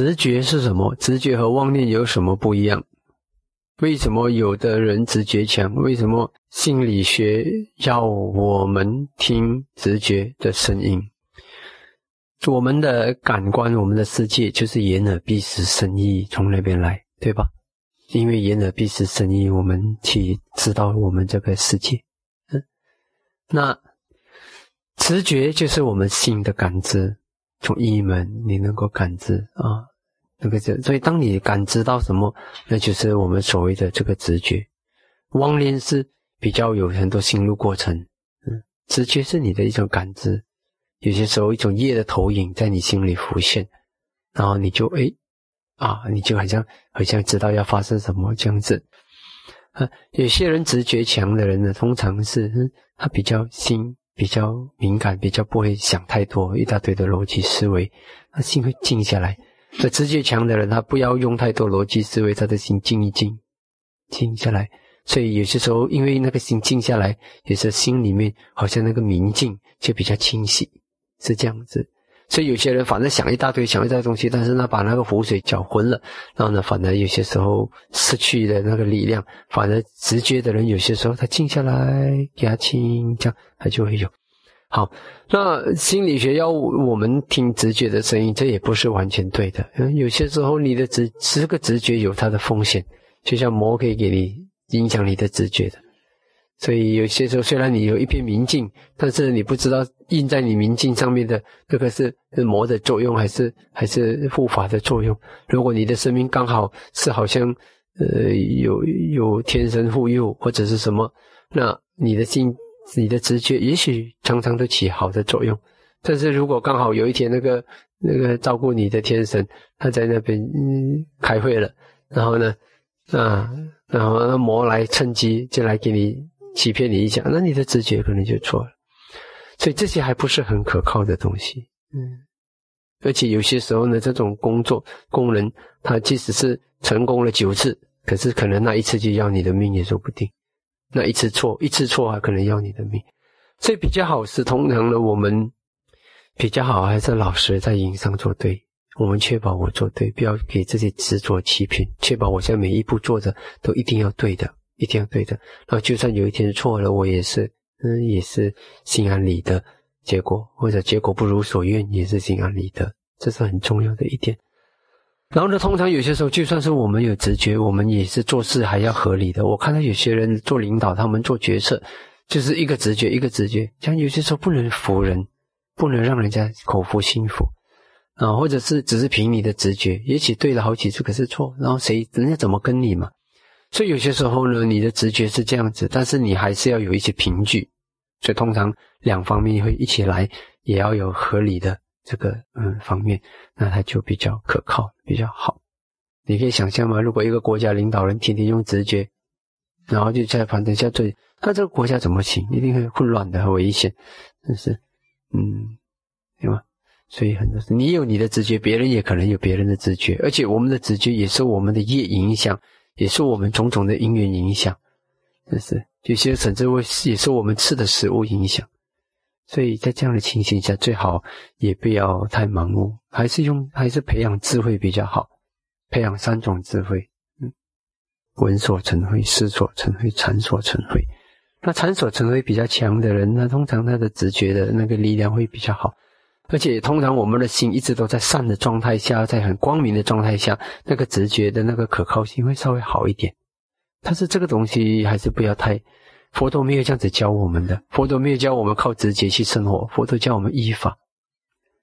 直觉是什么？直觉和妄念有什么不一样？为什么有的人直觉强？为什么心理学要我们听直觉的声音？我们的感官，我们的世界就是眼耳鼻舌身意从那边来，对吧？因为眼耳鼻舌身意，我们去知道我们这个世界。嗯，那直觉就是我们心的感知，从一门你能够感知啊。那个就，所以当你感知到什么，那就是我们所谓的这个直觉。妄念是比较有很多心路过程，嗯，直觉是你的一种感知，有些时候一种业的投影在你心里浮现，然后你就哎，啊，你就好像好像知道要发生什么这样子。啊，有些人直觉强的人呢，通常是他比较心比较敏感，比较不会想太多，一大堆的逻辑思维，他心会静下来。那直觉强的人，他不要用太多逻辑思维，他的心静一静，静下来。所以有些时候，因为那个心静下来，有些心里面好像那个明镜就比较清晰，是这样子。所以有些人反正想一大堆，想一大堆东西，但是呢，把那个湖水搅浑了，然后呢，反而有些时候失去了那个力量。反而直觉的人，有些时候他静下来，给他清，这样他就会有。好，那心理学要我们听直觉的声音，这也不是完全对的。有些时候你的直这个直觉有它的风险，就像魔可以给你影响你的直觉的。所以有些时候虽然你有一片明镜，但是你不知道印在你明镜上面的这个是是魔的作用，还是还是护法的作用。如果你的生命刚好是好像呃有有天神护佑或者是什么，那你的心。你的直觉也许常常都起好的作用，但是如果刚好有一天那个那个照顾你的天神他在那边嗯开会了，然后呢啊，然后那魔来趁机就来给你欺骗你一下，那你的直觉可能就错了。所以这些还不是很可靠的东西，嗯，而且有些时候呢，这种工作工人他即使是成功了九次，可是可能那一次就要你的命也说不定。那一次错，一次错还可能要你的命，所以比较好是通常呢，我们比较好还是老实在营上做对，我们确保我做对，不要给自己执着欺骗，确保我现在每一步做的都一定要对的，一定要对的。然后就算有一天错了，我也是，嗯，也是心安理得。结果或者结果不如所愿，也是心安理得，这是很重要的一点。然后呢，通常有些时候，就算是我们有直觉，我们也是做事还要合理的。我看到有些人做领导，他们做决策，就是一个直觉，一个直觉。像有些时候不能服人，不能让人家口服心服啊，或者是只是凭你的直觉，也许对了好几次，可是错。然后谁人家怎么跟你嘛？所以有些时候呢，你的直觉是这样子，但是你还是要有一些凭据。所以通常两方面会一起来，也要有合理的。这个嗯方面，那它就比较可靠，比较好。你可以想象吗？如果一个国家领导人天天用直觉，然后就在反正下对，那这个国家怎么行？一定会混乱的，很危险。但是，嗯，对吗？所以很多事，你有你的直觉，别人也可能有别人的直觉，而且我们的直觉也受我们的业影响，也受我们种种的因缘影响。但是有些甚至会也受我们吃的食物影响。所以在这样的情形下，最好也不要太盲目，还是用还是培养智慧比较好。培养三种智慧，嗯，闻所成慧，思所成慧，禅所成慧。那禅所成慧比较强的人，那通常他的直觉的那个力量会比较好，而且通常我们的心一直都在善的状态下，在很光明的状态下，那个直觉的那个可靠性会稍微好一点。但是这个东西还是不要太。佛陀没有这样子教我们的，佛陀没有教我们靠直觉去生活，佛陀教我们依法，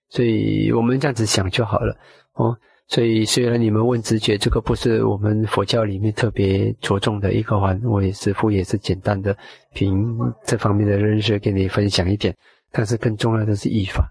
所以我们这样子想就好了。哦。所以虽然你们问直觉，这个不是我们佛教里面特别着重的一个环，我也师父也是简单的凭这方面的认识跟你分享一点，但是更重要的是依法，